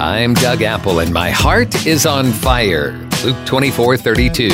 I'm Doug Apple, and my heart is on fire. Luke 24 32.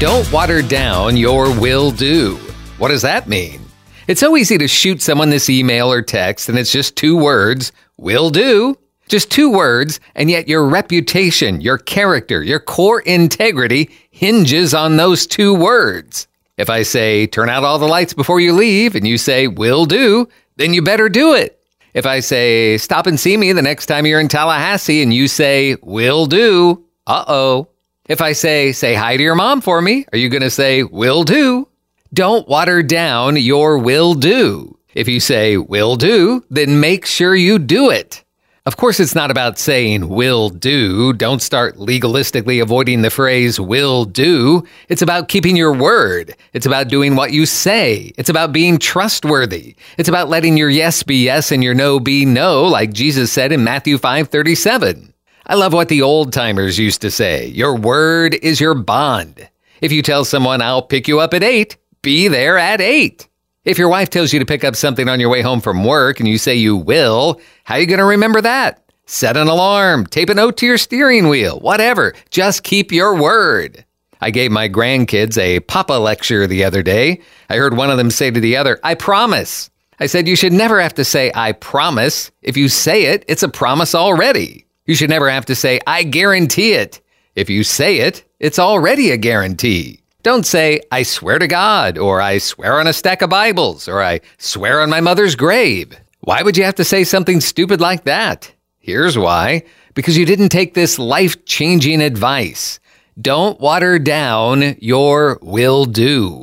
Don't water down your will do. What does that mean? It's so easy to shoot someone this email or text, and it's just two words will do. Just two words, and yet your reputation, your character, your core integrity hinges on those two words. If I say, turn out all the lights before you leave, and you say, will do, then you better do it. If I say, stop and see me the next time you're in Tallahassee and you say, will do, uh oh. If I say, say hi to your mom for me, are you going to say, will do? Don't water down your will do. If you say, will do, then make sure you do it. Of course, it's not about saying will do. Don't start legalistically avoiding the phrase will do. It's about keeping your word. It's about doing what you say. It's about being trustworthy. It's about letting your yes be yes and your no be no, like Jesus said in Matthew 5 37. I love what the old timers used to say your word is your bond. If you tell someone, I'll pick you up at eight, be there at eight. If your wife tells you to pick up something on your way home from work and you say you will, how are you going to remember that? Set an alarm, tape a note to your steering wheel, whatever. Just keep your word. I gave my grandkids a Papa lecture the other day. I heard one of them say to the other, I promise. I said, You should never have to say, I promise. If you say it, it's a promise already. You should never have to say, I guarantee it. If you say it, it's already a guarantee. Don't say, I swear to God, or I swear on a stack of Bibles, or I swear on my mother's grave. Why would you have to say something stupid like that? Here's why because you didn't take this life changing advice. Don't water down your will do.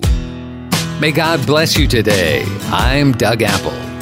May God bless you today. I'm Doug Apple.